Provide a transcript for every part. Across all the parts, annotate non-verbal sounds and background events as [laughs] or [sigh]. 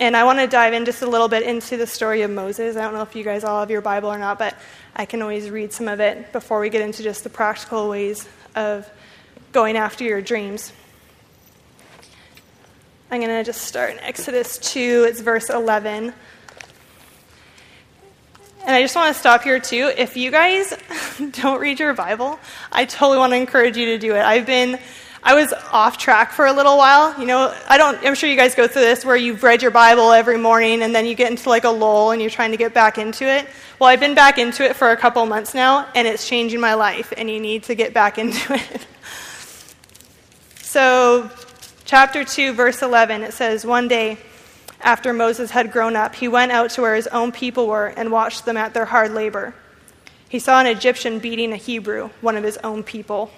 And I want to dive in just a little bit into the story of Moses. I don't know if you guys all have your Bible or not, but I can always read some of it before we get into just the practical ways of going after your dreams. I'm going to just start in Exodus 2, it's verse 11. And I just want to stop here too. If you guys [laughs] don't read your Bible, I totally want to encourage you to do it. I've been I was off track for a little while. You know, I don't, I'm sure you guys go through this where you've read your Bible every morning and then you get into like a lull and you're trying to get back into it. Well, I've been back into it for a couple months now and it's changing my life and you need to get back into [laughs] it. so, chapter 2, verse 11, it says, One day, after Moses had grown up, he went out to where his own people were and watched them at their hard labor. He saw an Egyptian beating a Hebrew, one of his own people.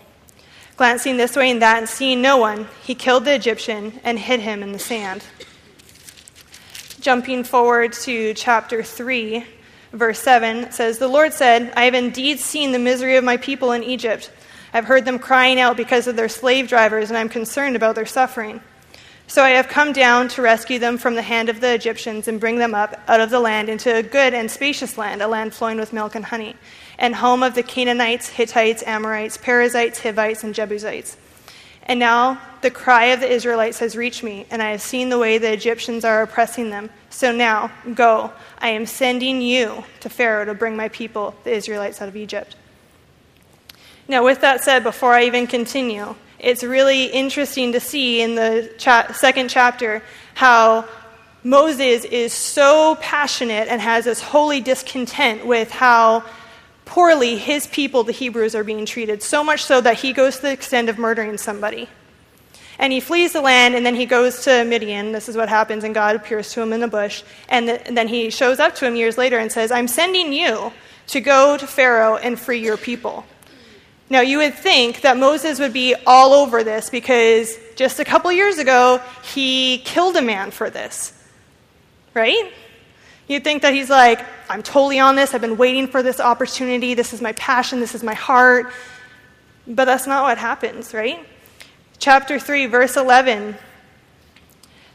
Glancing this way and that and seeing no one, he killed the Egyptian and hid him in the sand. Jumping forward to chapter 3, verse 7 says, The Lord said, I have indeed seen the misery of my people in Egypt. I've heard them crying out because of their slave drivers, and I'm concerned about their suffering. So I have come down to rescue them from the hand of the Egyptians and bring them up out of the land into a good and spacious land, a land flowing with milk and honey and home of the Canaanites, Hittites, Amorites, Perizzites, Hivites, and Jebusites. And now the cry of the Israelites has reached me, and I have seen the way the Egyptians are oppressing them. So now, go. I am sending you to Pharaoh to bring my people, the Israelites, out of Egypt. Now, with that said, before I even continue, it's really interesting to see in the cha- second chapter how Moses is so passionate and has this holy discontent with how poorly his people, the Hebrews, are being treated, so much so that he goes to the extent of murdering somebody. And he flees the land, and then he goes to Midian. This is what happens, and God appears to him in the bush. And, and then he shows up to him years later and says, I'm sending you to go to Pharaoh and free your people. Now, you would think that Moses would be all over this because just a couple years ago, he killed a man for this. Right? You'd think that he's like, I'm totally on this. I've been waiting for this opportunity. This is my passion. This is my heart. But that's not what happens, right? Chapter 3, verse 11.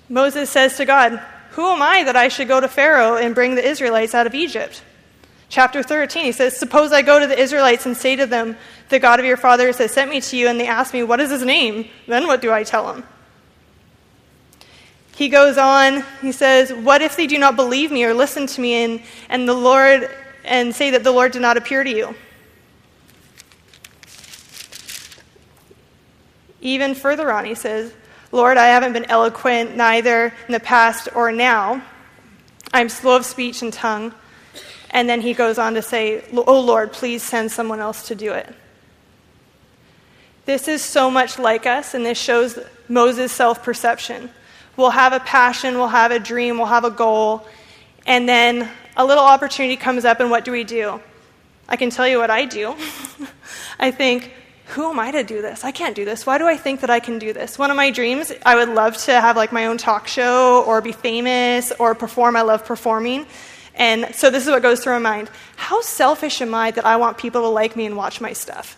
Moses says to God, Who am I that I should go to Pharaoh and bring the Israelites out of Egypt? Chapter 13, he says, Suppose I go to the Israelites and say to them, The God of your fathers has sent me to you, and they ask me, What is his name? Then what do I tell them? He goes on, he says, What if they do not believe me or listen to me and, and the Lord and say that the Lord did not appear to you? Even further on, he says, Lord, I haven't been eloquent neither in the past or now. I'm slow of speech and tongue. And then he goes on to say, Oh Lord, please send someone else to do it. This is so much like us, and this shows Moses' self perception. We'll have a passion, we'll have a dream, we'll have a goal, and then a little opportunity comes up, and what do we do? I can tell you what I do. [laughs] I think, who am I to do this? I can't do this. Why do I think that I can do this? One of my dreams, I would love to have like my own talk show or be famous or perform. I love performing. And so this is what goes through my mind. How selfish am I that I want people to like me and watch my stuff?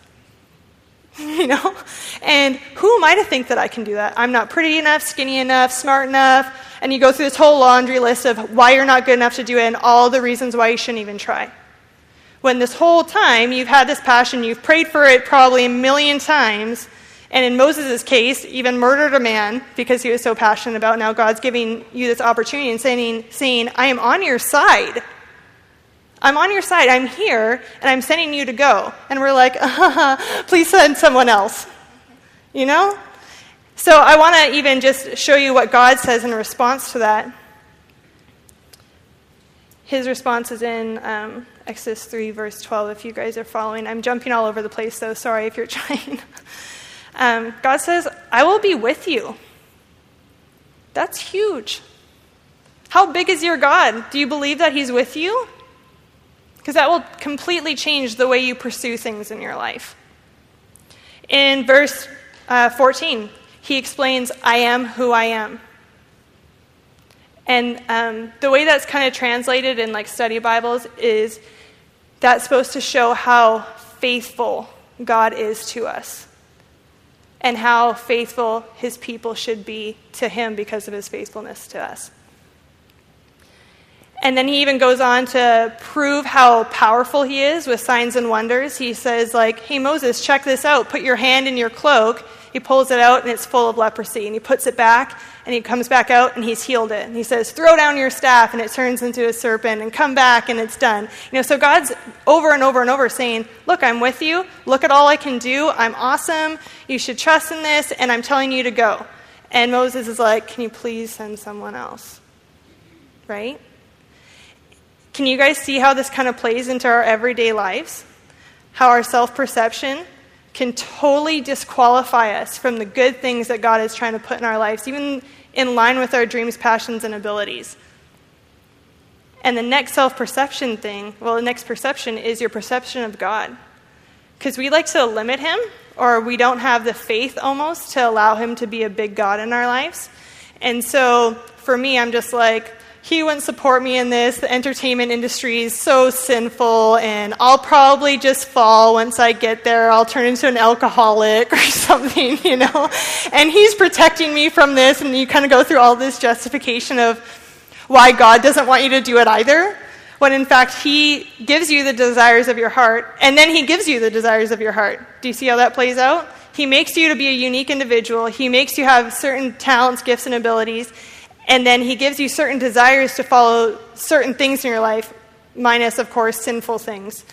[laughs] you know? And who am I to think that I can do that? I'm not pretty enough, skinny enough, smart enough. And you go through this whole laundry list of why you're not good enough to do it and all the reasons why you shouldn't even try. When this whole time you've had this passion, you've prayed for it probably a million times, and in Moses' case, even murdered a man because he was so passionate about it. now God's giving you this opportunity and saying, saying, I am on your side. I'm on your side. I'm here, and I'm sending you to go. And we're like, uh-huh, [laughs] please send someone else. You know? So I want to even just show you what God says in response to that. His response is in um, Exodus 3, verse 12, if you guys are following. I'm jumping all over the place, though. Sorry if you're [laughs] trying. um, God says, I will be with you. That's huge. How big is your God? Do you believe that He's with you? Because that will completely change the way you pursue things in your life. In verse uh, 14, he explains, I am who I am. And um, the way that's kind of translated in like study Bibles is that's supposed to show how faithful God is to us and how faithful his people should be to him because of his faithfulness to us. And then he even goes on to prove how powerful he is with signs and wonders. He says, like, hey, Moses, check this out. Put your hand in your cloak. He pulls it out and it's full of leprosy. And he puts it back and he comes back out and he's healed it. And he says, throw down your staff and it turns into a serpent and come back and it's done. You know, so God's over and over and over saying, look, I'm with you. Look at all I can do. I'm awesome. You should trust in this and I'm telling you to go. And Moses is like, can you please send someone else? Right? Can you guys see how this kind of plays into our everyday lives? How our self perception can totally disqualify us from the good things that God is trying to put in our lives, even in line with our dreams, passions, and abilities. And the next self perception thing, well, the next perception is your perception of God. Because we like to limit Him, or we don't have the faith almost to allow Him to be a big God in our lives. And so for me, I'm just like, he wouldn't support me in this. The entertainment industry is so sinful, and I'll probably just fall once I get there. I'll turn into an alcoholic [laughs] or something, you know? And he's protecting me from this, and you kind of go through all this justification of why God doesn't want you to do it either. When in fact, he gives you the desires of your heart, and then he gives you the desires of your heart. Do you see how that plays out? He makes you to be a unique individual. He makes you have certain talents, gifts, and abilities. And then he gives you certain desires to follow certain things in your life, minus, of course, sinful things.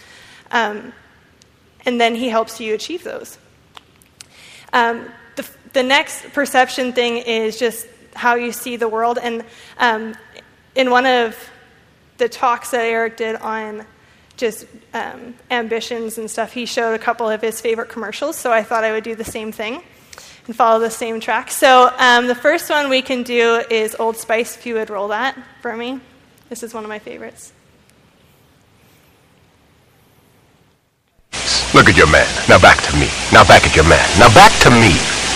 Um, and then he helps you achieve those. Um, the, the, next perception thing is just how you see the world. And um, in one of the talks that Eric did on just um, ambitions and stuff, he showed a couple of his favorite commercials. So I thought I would do the same thing and follow the same track. So um, the first one we can do is Old Spice, if you would roll that for me. This is one of my favorites. Look at your man. Now back to me. Now back at your man. Now back to me.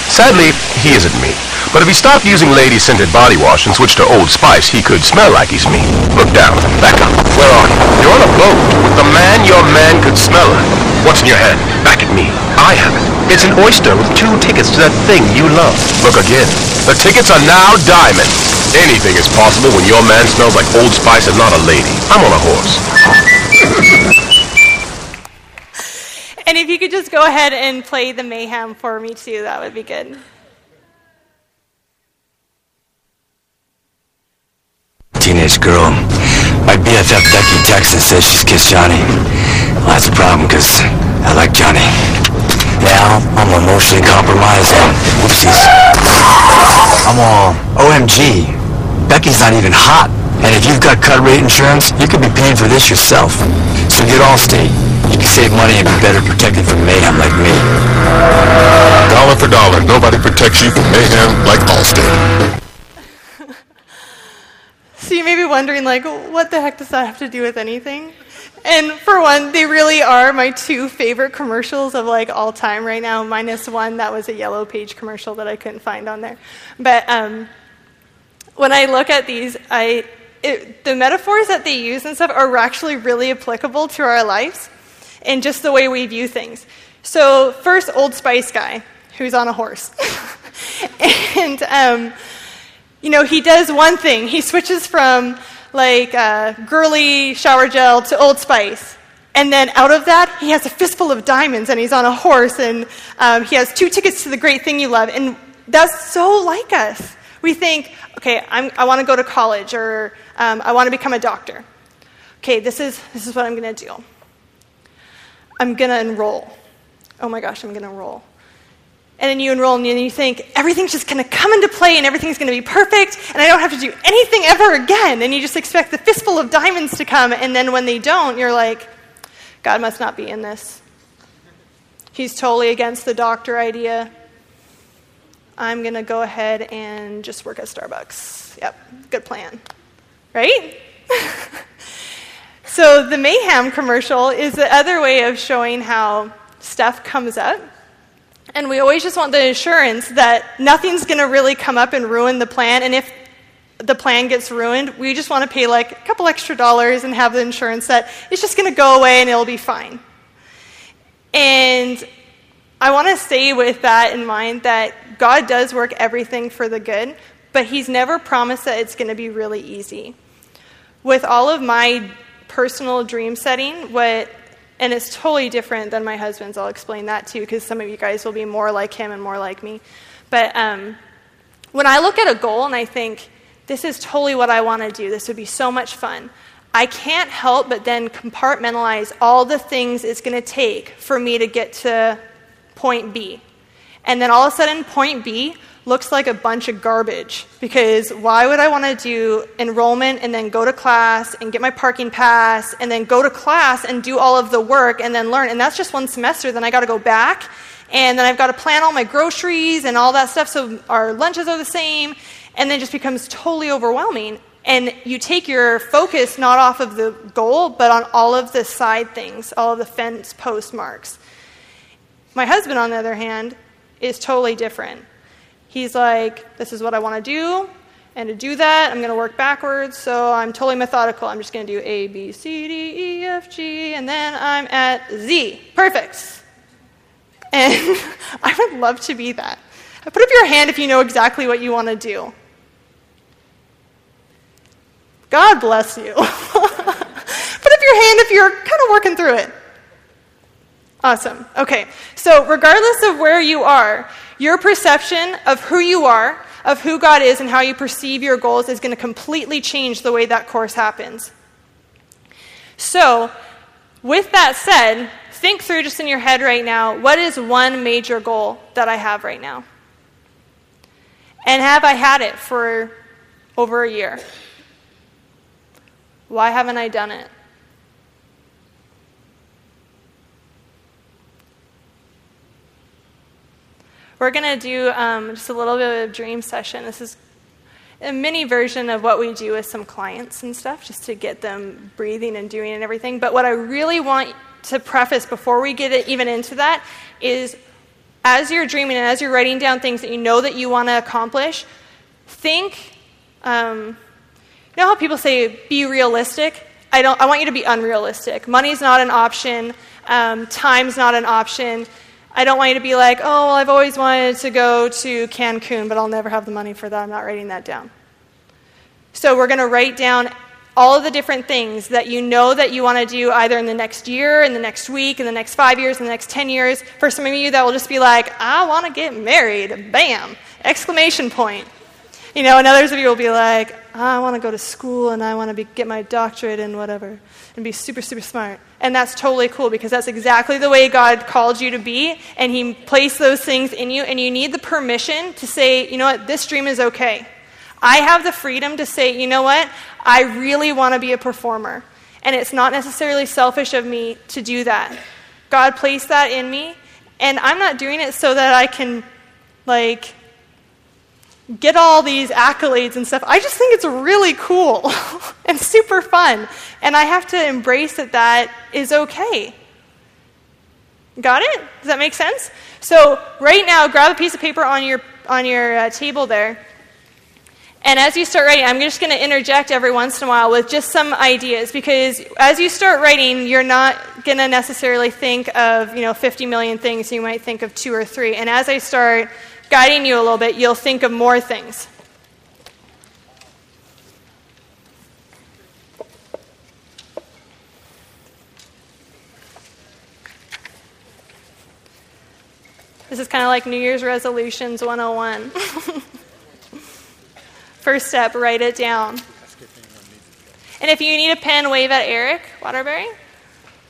Sadly, he isn't me. But if he stopped using lady-scented body wash and switched to Old Spice, he could smell like he's me. Look down. Back up. Where are you? You're on a boat with the man your man could smell like. What's in your hand? Back at me. I have it. It's an oyster with two tickets to that thing you love. Look again. The tickets are now diamond. Anything is possible when your man smells like Old Spice and not a lady. I'm on a horse. and if you could just go ahead and play the mayhem for me too, that would be good. Girl. My BFF Becky Texas says she's kissed Johnny. Well, that's a problem, because I like Johnny. Now, I'm emotionally compromised and whoopsies. I'm all OMG. Becky's not even hot. And if you've got cut rate insurance, you could be paying for this yourself. So get Allstate. You can save money and be better protected from mayhem like me. Dollar for dollar, nobody protects you from mayhem like Allstate. So you may be wondering, like, what the heck does that have to do with anything? And for one, they really are my two favorite commercials of like all time right now, minus one that was a yellow page commercial that I couldn't find on there. But um, when I look at these, I it, the metaphors that they use and stuff are actually really applicable to our lives and just the way we view things. So first, Old Spice guy who's on a horse, [laughs] and um, you know, he does one thing. He switches from like uh, girly shower gel to Old Spice. And then out of that, he has a fistful of diamonds and he's on a horse and um, he has two tickets to the great thing you love. And that's so like us. We think, okay, I'm, i want to go to college or um, I want to become a doctor. Okay, this is, this is what I'm going to do. I'm going to enroll. Oh my gosh, I'm going to enroll and then you enroll and you think everything's just going to come into play and everything's going to be perfect and I don't have to do anything ever again. And you just expect the fistful of diamonds to come. And then when they don't, you're like, God must not be in this. He's totally against the doctor idea. I'm going to go ahead and just work at Starbucks. Yep, good plan. Right? [laughs] so the Mayhem commercial is the other way of showing how stuff comes up and we always just want the assurance that nothing's going to really come up and ruin the plan. And if the plan gets ruined, we just want to pay like a couple extra dollars and have the insurance that it's just going to go away and it'll be fine. And I want to stay with that in mind that God does work everything for the good, but He's never promised that it's going to be really easy. with all of my personal dream setting, what and it's totally different than my husband's. I'll explain that too, because some of you guys will be more like him and more like me. But um, when I look at a goal and I think, this is totally what I want to do, this would be so much fun, I can't help but then compartmentalize all the things it's going to take for me to get to point B. And then all of a sudden, point B looks like a bunch of garbage because why would I want to do enrollment and then go to class and get my parking pass and then go to class and do all of the work and then learn? And that's just one semester. Then I got to go back and then I've got to plan all my groceries and all that stuff so our lunches are the same and then it just becomes totally overwhelming. And you take your focus not off of the goal, but on all of the side things, all of the fence post marks. My husband, on the other hand, is totally different. He's like, this is what I want to do. And to do that, I'm going to work backwards. So I'm totally methodical. I'm just going to do A, B, C, D, E, F, G, and then I'm at Z. Perfect. And [laughs] I would love to be that. Put up your hand if you know exactly what you want to do. God bless you. [laughs] Put up your hand if you're kind of working through it. Awesome. Okay. So, regardless of where you are, your perception of who you are, of who God is, and how you perceive your goals is going to completely change the way that course happens. So, with that said, think through just in your head right now what is one major goal that I have right now? And have I had it for over a year? Why haven't I done it? We're going to do um, just a little bit of a dream session. This is a mini version of what we do with some clients and stuff, just to get them breathing and doing and everything. But what I really want to preface before we get it even into that is as you're dreaming and as you're writing down things that you know that you want to accomplish, think. Um, you know how people say be realistic? I don't. I want you to be unrealistic. Money's not an option. Um, time's not an option. I don't want you to be like, oh, well, I've always wanted to go to Cancun, but I'll never have the money for that. I'm not writing that down. So we're going to write down all of the different things that you know that you want to do either in the next year, in the next week, in the next five years, in the next 10 years. For some of you, that will just be like, I want to get married. Bam! Exclamation point. You know, and others of you will be like, ah, I want to go to school and I want to get my doctorate and whatever and be super, super smart. And that's totally cool because that's exactly the way God called you to be. And He placed those things in you. And you need the permission to say, you know what, this dream is okay. I have the freedom to say, you know what, I really want to be a performer. And it's not necessarily selfish of me to do that. God placed that in me. And I'm not doing it so that I can, like, get all these accolades and stuff. I just think it's really cool [laughs] and super fun. And I have to embrace that that is okay. Got it? Does that make sense? So, right now, grab a piece of paper on your, on your uh, table there. And as you start writing, I'm just going to interject every once in a while with just some ideas because as you start writing, you're not going to necessarily think of, you know, 50 million things. You might think of two or three. And as I start guiding you a little bit, you'll think of more things. This is kind of like New Year's resolutions 101. [laughs] First step, write it down. And if you need a pen, wave at Eric Waterbury.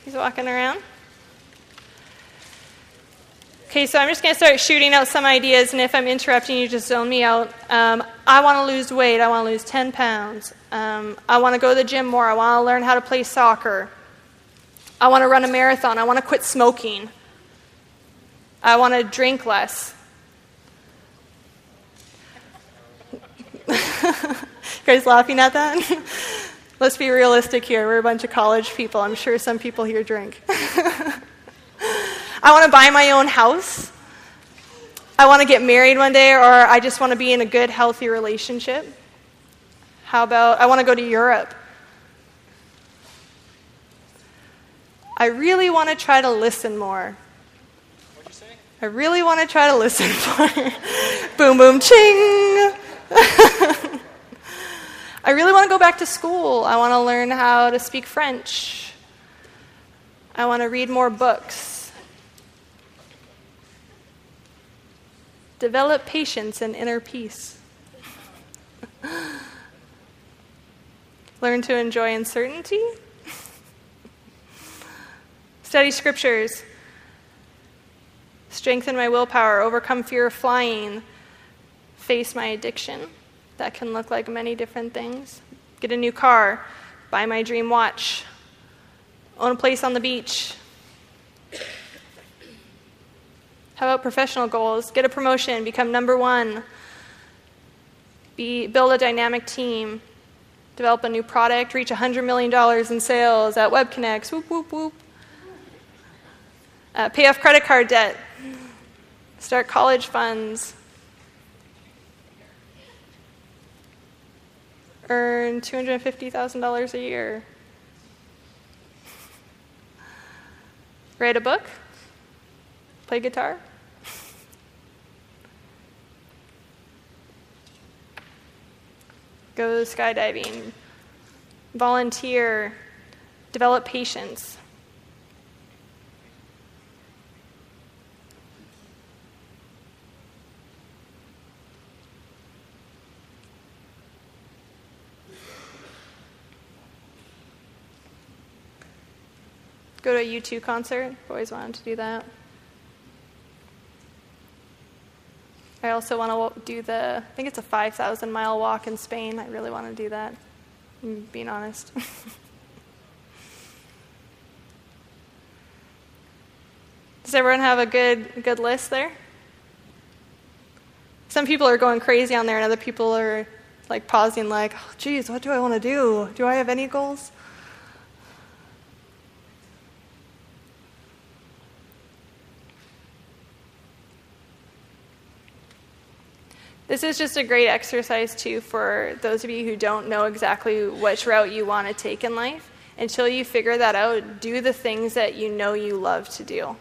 He's walking around. Okay, so I'm just going to start shooting out some ideas, and if I'm interrupting you, just zone me out. Um, I want to lose weight. I want to lose 10 pounds. Um, I want to go to the gym more. I want to learn how to play soccer. I want to run a marathon. I want to quit smoking. I want to drink less. [laughs] guys laughing at that? [laughs] Let's be realistic here. We're a bunch of college people. I'm sure some people here drink. [laughs] I want to buy my own house. I want to get married one day, or I just want to be in a good, healthy relationship. How about I want to go to Europe? I really want to try to listen more. What'd you say? I really want to try to listen [laughs] more. boom, boom, ching. [laughs] I really want to go back to school. I want to learn how to speak French. I want to read more books. Develop patience and inner peace. Learn to enjoy uncertainty. Study scriptures. Strengthen my willpower. Overcome fear of flying. Face my addiction. That can look like many different things. Get a new car. Buy my dream watch. Own a place on the beach. How about professional goals? Get a promotion, become number one, be, build a dynamic team, develop a new product, reach $100 million in sales at WebConnects, whoop, whoop, whoop. Uh, pay off credit card debt, start college funds, earn $250,000 a year, write a book, play guitar. Go skydiving, volunteer, develop patience. Go to a U2 concert. Always wanted to do that. I also want to do the, I think it's a 5,000 mile walk in Spain. I really want to do that, I'm being honest. [laughs] Does everyone have a good, good list there? Some people are going crazy on there, and other people are like pausing, like, oh, geez, what do I want to do? Do I have any goals? This is just a great exercise, too, for those of you who don't know exactly which route you want to take in life. Until you figure that out, do the things that you know you love to do.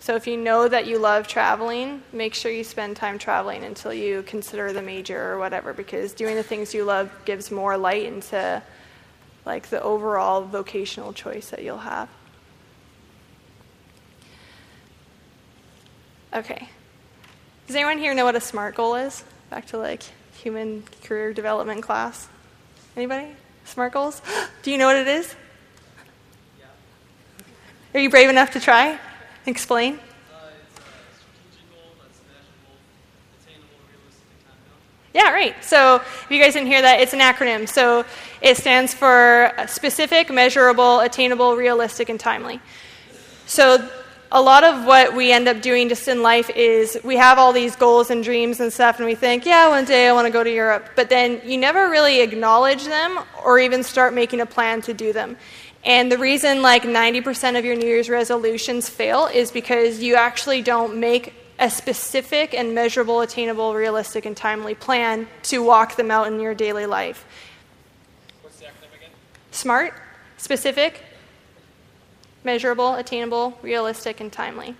So if you know that you love traveling, make sure you spend time traveling until you consider the major or whatever, because doing the things you love gives more light into like the overall vocational choice that you'll have. Okay. Does anyone here know what a SMART goal is? Back to like human career development class. Anybody? SMART goals? [gasps] Do you know what it is? Yeah. Are you brave enough to try? Explain. Yeah, right. So if you guys didn't hear that, it's an acronym. So it stands for specific, measurable, attainable, realistic, and timely. So a lot of what we end up doing just in life is we have all these goals and dreams and stuff, and we think, yeah, one day I want to go to Europe. But then you never really acknowledge them or even start making a plan to do them. And the reason like 90% of your New Year's resolutions fail is because you actually don't make a specific and measurable, attainable, realistic, and timely plan to walk them out in your daily life. What's the acronym again? SMART, specific, measurable, attainable, realistic, and timely.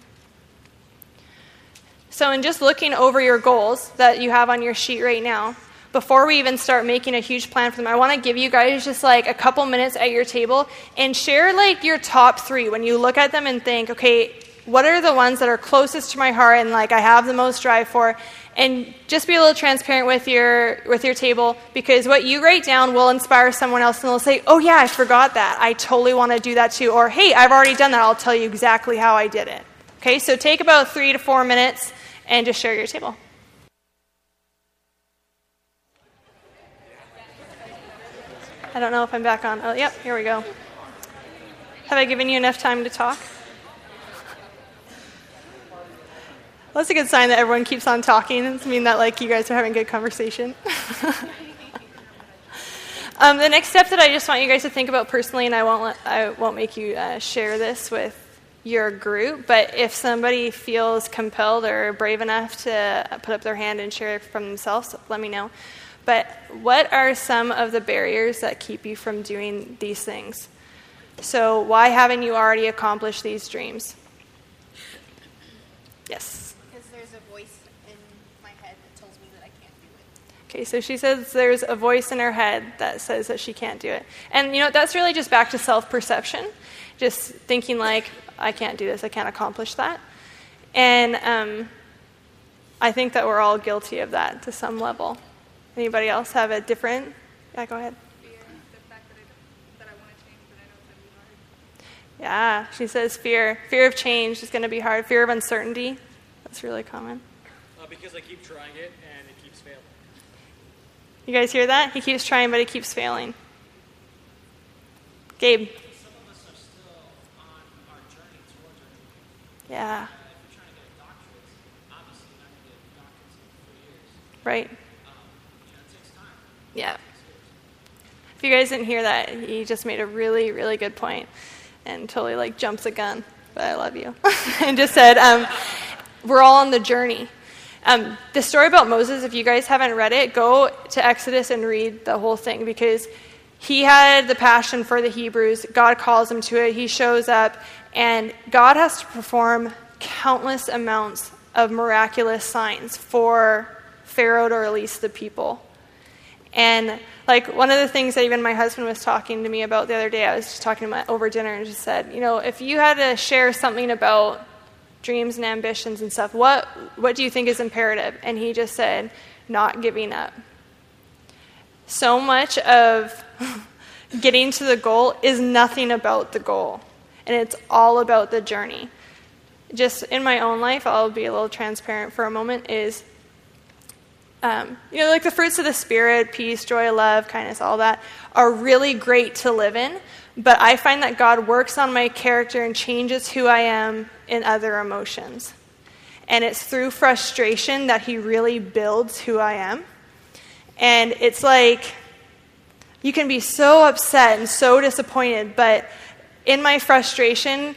So, in just looking over your goals that you have on your sheet right now, before we even start making a huge plan for them, I want to give you guys just like a couple minutes at your table and share like your top three when you look at them and think, okay, what are the ones that are closest to my heart and like I have the most drive for? And just be a little transparent with your with your table because what you write down will inspire someone else and they'll say, "Oh yeah, I forgot that. I totally want to do that too." Or, "Hey, I've already done that. I'll tell you exactly how I did it." Okay? So take about 3 to 4 minutes and just share your table. I don't know if I'm back on. Oh, yep, here we go. Have I given you enough time to talk? That's a good sign that everyone keeps on talking. It's mean that like you guys are having a good conversation. [laughs] um, the next step that I just want you guys to think about personally, and I won't let, I won't make you uh, share this with your group, but if somebody feels compelled or brave enough to put up their hand and share from themselves, let me know. But what are some of the barriers that keep you from doing these things? So, why haven't you already accomplished these dreams? Yes. Because there's a voice in my head that tells me that I can't do it. Okay, so she says there's a voice in her head that says that she can't do it. And you know, that's really just back to self perception. Just thinking, like, I can't do this, I can't accomplish that. And um, I think that we're all guilty of that to some level. Anybody else have a different? Yeah, go ahead. Yeah, she says fear. Fear of change is going to be hard. Fear of uncertainty. That's really common. Uh, because I keep trying it and it. You guys hear that? He keeps trying, but he keeps failing. Gabe. Some of us are still on our journey towards our dream. Yeah, if you're trying to get a doctorate, obviously you're not going to get a doctorate in three years. right. Um, you know, it takes time. Yeah. If you guys didn't hear that, he just made a really, really good point and totally like jumps a gun. But I love you. [laughs] and just said, um, we're all on the journey. Um, the story about Moses, if you guys haven't read it, go to Exodus and read the whole thing because he had the passion for the Hebrews. God calls him to it. He shows up, and God has to perform countless amounts of miraculous signs for Pharaoh to release the people. And like one of the things that even my husband was talking to me about the other day, I was just talking to him over dinner and just said, you know, if you had to share something about dreams and ambitions and stuff, what what do you think is imperative? And he just said, not giving up. So much of [laughs] getting to the goal is nothing about the goal, and it's all about the journey. Just in my own life, I'll be a little transparent for a moment, is um, you know, like the fruits of the Spirit, peace, joy, love, kindness, all that, are really great to live in. But I find that God works on my character and changes who I am in other emotions. And it's through frustration that He really builds who I am. And it's like, you can be so upset and so disappointed, but in my frustration,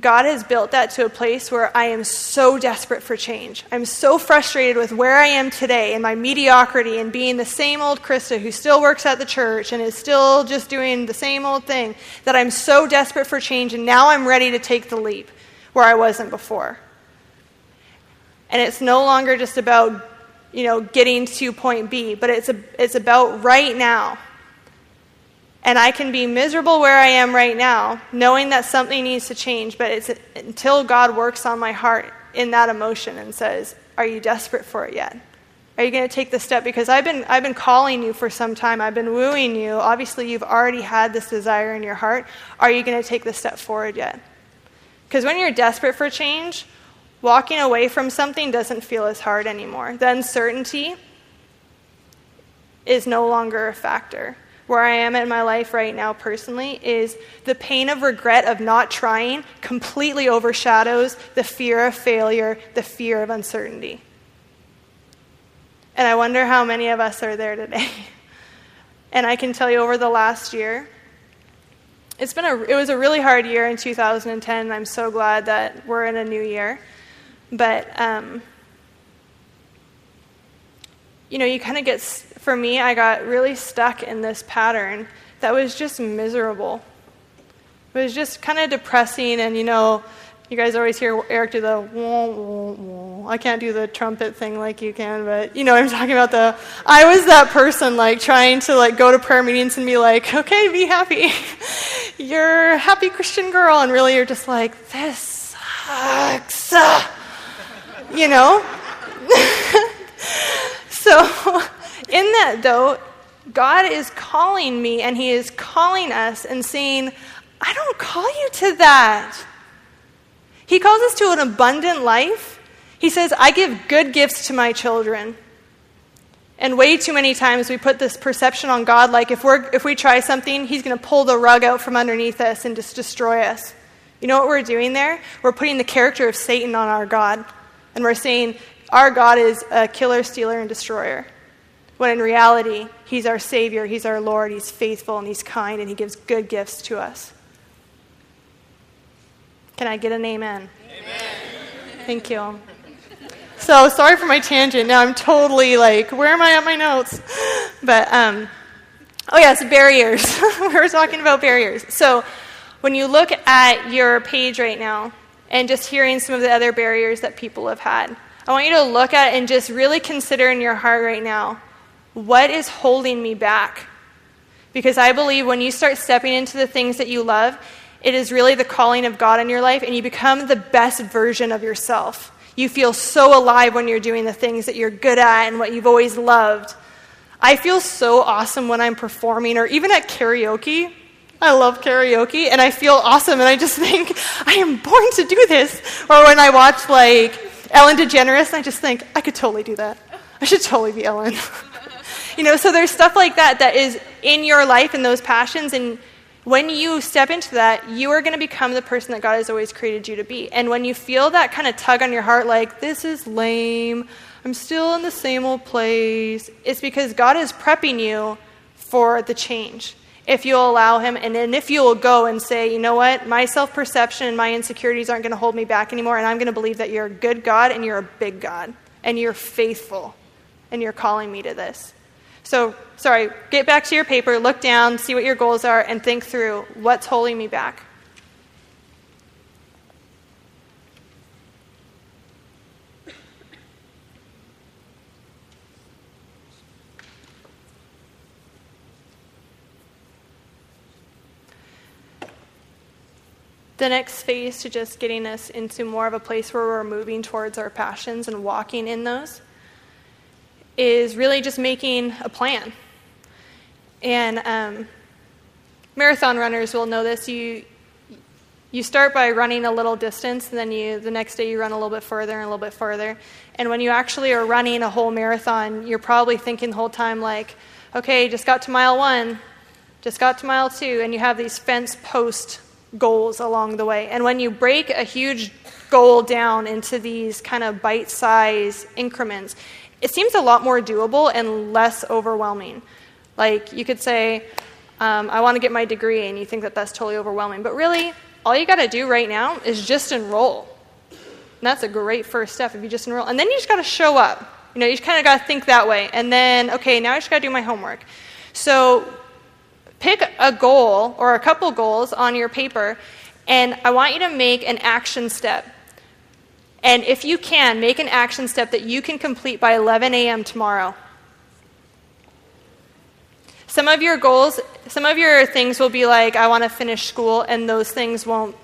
God has built that to a place where I am so desperate for change. I'm so frustrated with where I am today and my mediocrity and being the same old Christa who still works at the church and is still just doing the same old thing that I'm so desperate for change and now I'm ready to take the leap where I wasn't before. And it's no longer just about, you know, getting to point B, but it's a, it's about right now. And I can be miserable where I am right now, knowing that something needs to change, but it's until God works on my heart in that emotion and says, Are you desperate for it yet? Are you going to take the step? Because I've been, I've been calling you for some time. I've been wooing you. Obviously, you've already had this desire in your heart. Are you going to take the step forward yet? Because when you're desperate for change, walking away from something doesn't feel as hard anymore. The uncertainty is no longer a factor where I am in my life right now personally is the pain of regret of not trying completely overshadows the fear of failure, the fear of uncertainty. And I wonder how many of us are there today. [laughs] and I can tell you over the last year, it's been a, it was a really hard year in 2010, and I'm so glad that we're in a new year. But, um, you know, you kind of get, for me, I got really stuck in this pattern that was just miserable. It was just kind of depressing, and you know, you guys always hear Eric do the wah, wah, wah. I can't do the trumpet thing like you can, but you know I'm talking about the I was that person like trying to like go to prayer meetings and be like, "Okay, be happy. [laughs] you're a happy Christian girl." And really you're just like, "This sucks." you know? [laughs] so in that though, God is calling me and he is calling us and saying, "I don't call you to that." He calls us to an abundant life. He says, I give good gifts to my children. And way too many times we put this perception on God like if, we're, if we try something, He's going to pull the rug out from underneath us and just destroy us. You know what we're doing there? We're putting the character of Satan on our God. And we're saying, our God is a killer, stealer, and destroyer. When in reality, He's our Savior, He's our Lord, He's faithful, and He's kind, and He gives good gifts to us. Can I get an amen? Amen. Thank you. So sorry for my tangent. Now I'm totally like, where am I at my notes? [gasps] But um, oh yes, barriers. [laughs] we were talking about barriers. So when you look at your page right now and just hearing some of the other barriers that people have had, I want you to look at and just really consider in your heart right now, What is holding me back? Because I believe when you start stepping into the things that you love, it is really the calling of God in your life, and you become the best version of yourself. You feel so alive when you're doing the things that you're good at and what you've always loved. I feel so awesome when I'm performing or even at karaoke. I love karaoke and I feel awesome and I just [laughs] think I am born to do this. Or when I watch like Ellen DeGeneres, I just think I could totally do that. I should totally be Ellen. [laughs] you know, so there's stuff like that that is in your life and those passions and when you step into that, you are going to become the person that God has always created you to be. And when you feel that kind of tug on your heart, like, this is lame, I'm still in the same old place, it's because God is prepping you for the change. If you'll allow Him, and then if you will go and say, you know what, my self perception and my insecurities aren't going to hold me back anymore, and I'm going to believe that you're a good God and you're a big God, and you're faithful, and you're calling me to this. So, sorry, get back to your paper, look down, see what your goals are, and think through what's holding me back. The next phase to just getting us into more of a place where we're moving towards our passions and walking in those is really just making a plan. And um, marathon runners will know this. You you start by running a little distance, and then you the next day you run a little bit further and a little bit further. And when you actually are running a whole marathon, you're probably thinking the whole time like, okay, just got to mile one, just got to mile two, and you have these fence post goals along the way. And when you break a huge goal down into these kind of bite size increments, it seems a lot more doable and less overwhelming. Like you could say, um, I want to get my degree, and you think that that's totally overwhelming. But really, all you got to do right now is just enroll. And that's a great first step if you just enroll. And then you just got to show up. You know, you kind of got to think that way. And then, okay, now I just got to do my homework. So pick a goal or a couple goals on your paper, and I want you to make an action step. And if you can, make an action step that you can complete by 11 a.m. tomorrow. Some of your goals, some of your things will be like, I want to finish school, and those things won't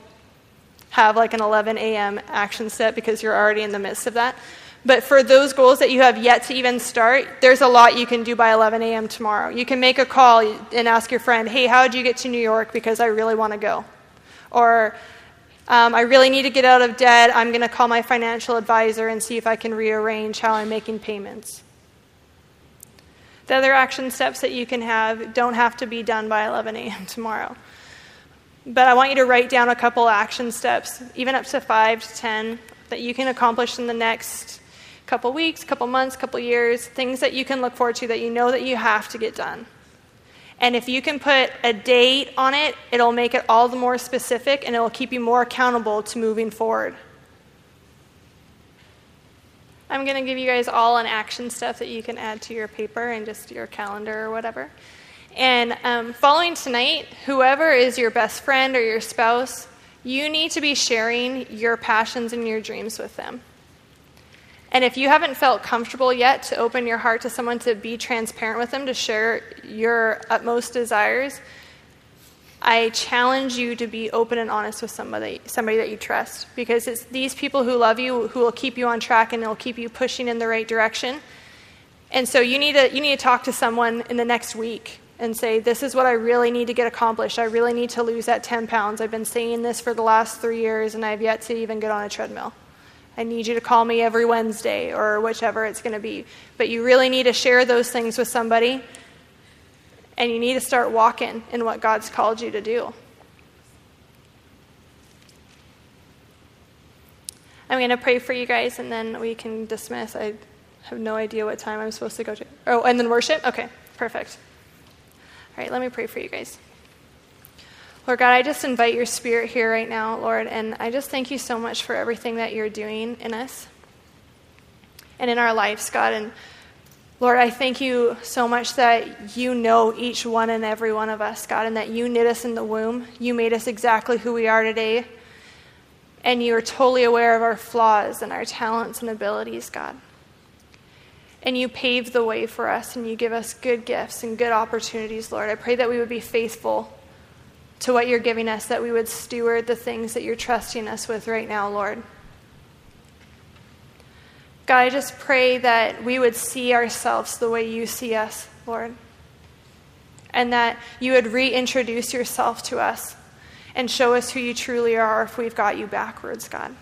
have like an 11 a.m. action step because you're already in the midst of that. But for those goals that you have yet to even start, there's a lot you can do by 11 a.m. tomorrow. You can make a call and ask your friend, hey, how did you get to New York? Because I really want to go. Or, um, I really need to get out of debt. I'm going to call my financial advisor and see if I can rearrange how I'm making payments. The other action steps that you can have don't have to be done by 11 a.m. tomorrow. But I want you to write down a couple action steps, even up to five to 10, that you can accomplish in the next couple weeks, couple months, couple years, things that you can look forward to that you know that you have to get done. And if you can put a date on it, it'll make it all the more specific and it'll keep you more accountable to moving forward. I'm going to give you guys all an action stuff that you can add to your paper and just your calendar or whatever. And um, following tonight, whoever is your best friend or your spouse, you need to be sharing your passions and your dreams with them. And if you haven't felt comfortable yet to open your heart to someone to be transparent with them, to share your utmost desires, I challenge you to be open and honest with somebody, somebody that you trust. Because it's these people who love you who will keep you on track and they'll keep you pushing in the right direction. And so you need to, you need to talk to someone in the next week and say, This is what I really need to get accomplished. I really need to lose that 10 pounds. I've been saying this for the last three years and I've yet to even get on a treadmill. I need you to call me every Wednesday or whichever it's going to be. But you really need to share those things with somebody, and you need to start walking in what God's called you to do. I'm going to pray for you guys, and then we can dismiss. I have no idea what time I'm supposed to go to. Oh, and then worship? Okay, perfect. All right, let me pray for you guys. Lord God, I just invite your spirit here right now, Lord, and I just thank you so much for everything that you're doing in us and in our lives, God. And Lord, I thank you so much that you know each one and every one of us, God, and that you knit us in the womb. You made us exactly who we are today. And you are totally aware of our flaws and our talents and abilities, God. And you pave the way for us and you give us good gifts and good opportunities, Lord. I pray that we would be faithful to what you're giving us, that we would steward the things that you're trusting us with right now, Lord. God, I just pray that we would see ourselves the way you see us, Lord. And that you would reintroduce yourself to us and show us who you truly are if we've got you backwards, God.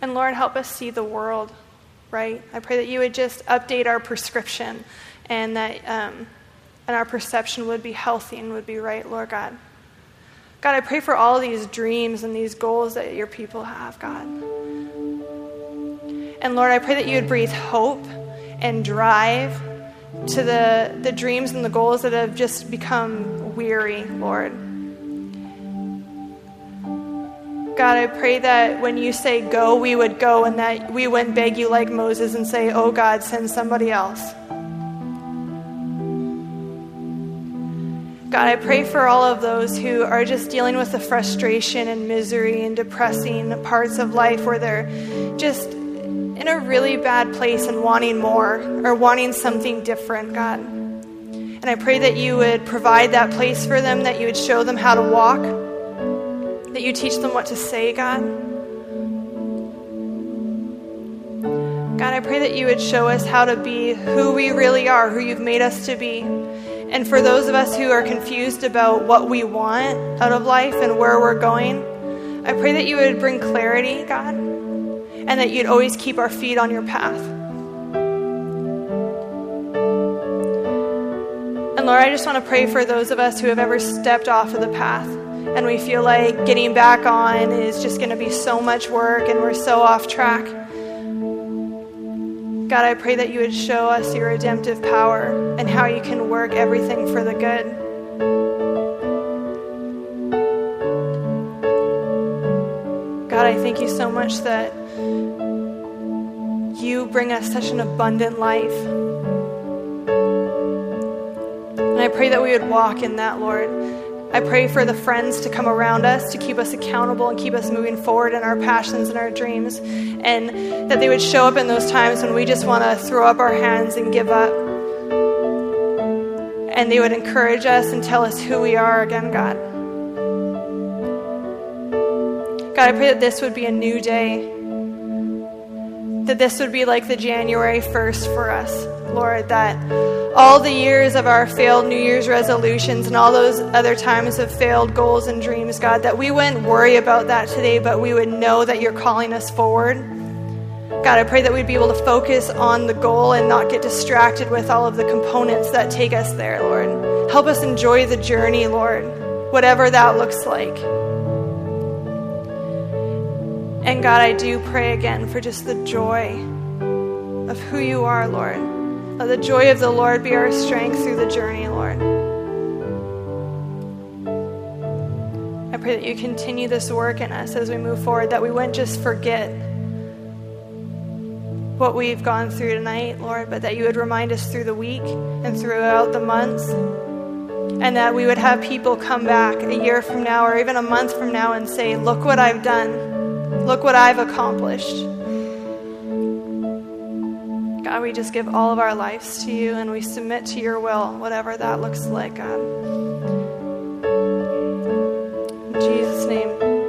And Lord, help us see the world right. I pray that you would just update our prescription and that um, and our perception would be healthy and would be right, Lord God. God, I pray for all these dreams and these goals that your people have, God. And Lord, I pray that you would breathe hope and drive to the, the dreams and the goals that have just become weary, Lord. God, I pray that when you say go, we would go and that we wouldn't beg you like Moses and say, oh God, send somebody else. God, I pray for all of those who are just dealing with the frustration and misery and depressing parts of life where they're just in a really bad place and wanting more or wanting something different, God. And I pray that you would provide that place for them, that you would show them how to walk, that you teach them what to say, God. God, I pray that you would show us how to be who we really are, who you've made us to be. And for those of us who are confused about what we want out of life and where we're going, I pray that you would bring clarity, God, and that you'd always keep our feet on your path. And Lord, I just want to pray for those of us who have ever stepped off of the path and we feel like getting back on is just going to be so much work and we're so off track. God, I pray that you would show us your redemptive power and how you can work everything for the good. God, I thank you so much that you bring us such an abundant life. And I pray that we would walk in that, Lord. I pray for the friends to come around us to keep us accountable and keep us moving forward in our passions and our dreams. And that they would show up in those times when we just want to throw up our hands and give up. And they would encourage us and tell us who we are again, God. God, I pray that this would be a new day. That this would be like the January 1st for us, Lord. That all the years of our failed New Year's resolutions and all those other times of failed goals and dreams, God, that we wouldn't worry about that today, but we would know that you're calling us forward. God, I pray that we'd be able to focus on the goal and not get distracted with all of the components that take us there, Lord. Help us enjoy the journey, Lord, whatever that looks like. And God, I do pray again for just the joy of who you are, Lord. Let the joy of the Lord be our strength through the journey, Lord. I pray that you continue this work in us as we move forward, that we wouldn't just forget what we've gone through tonight, Lord, but that you would remind us through the week and throughout the months. And that we would have people come back a year from now or even a month from now and say, Look what I've done. Look what I've accomplished. God, we just give all of our lives to you and we submit to your will, whatever that looks like, God. In Jesus' name.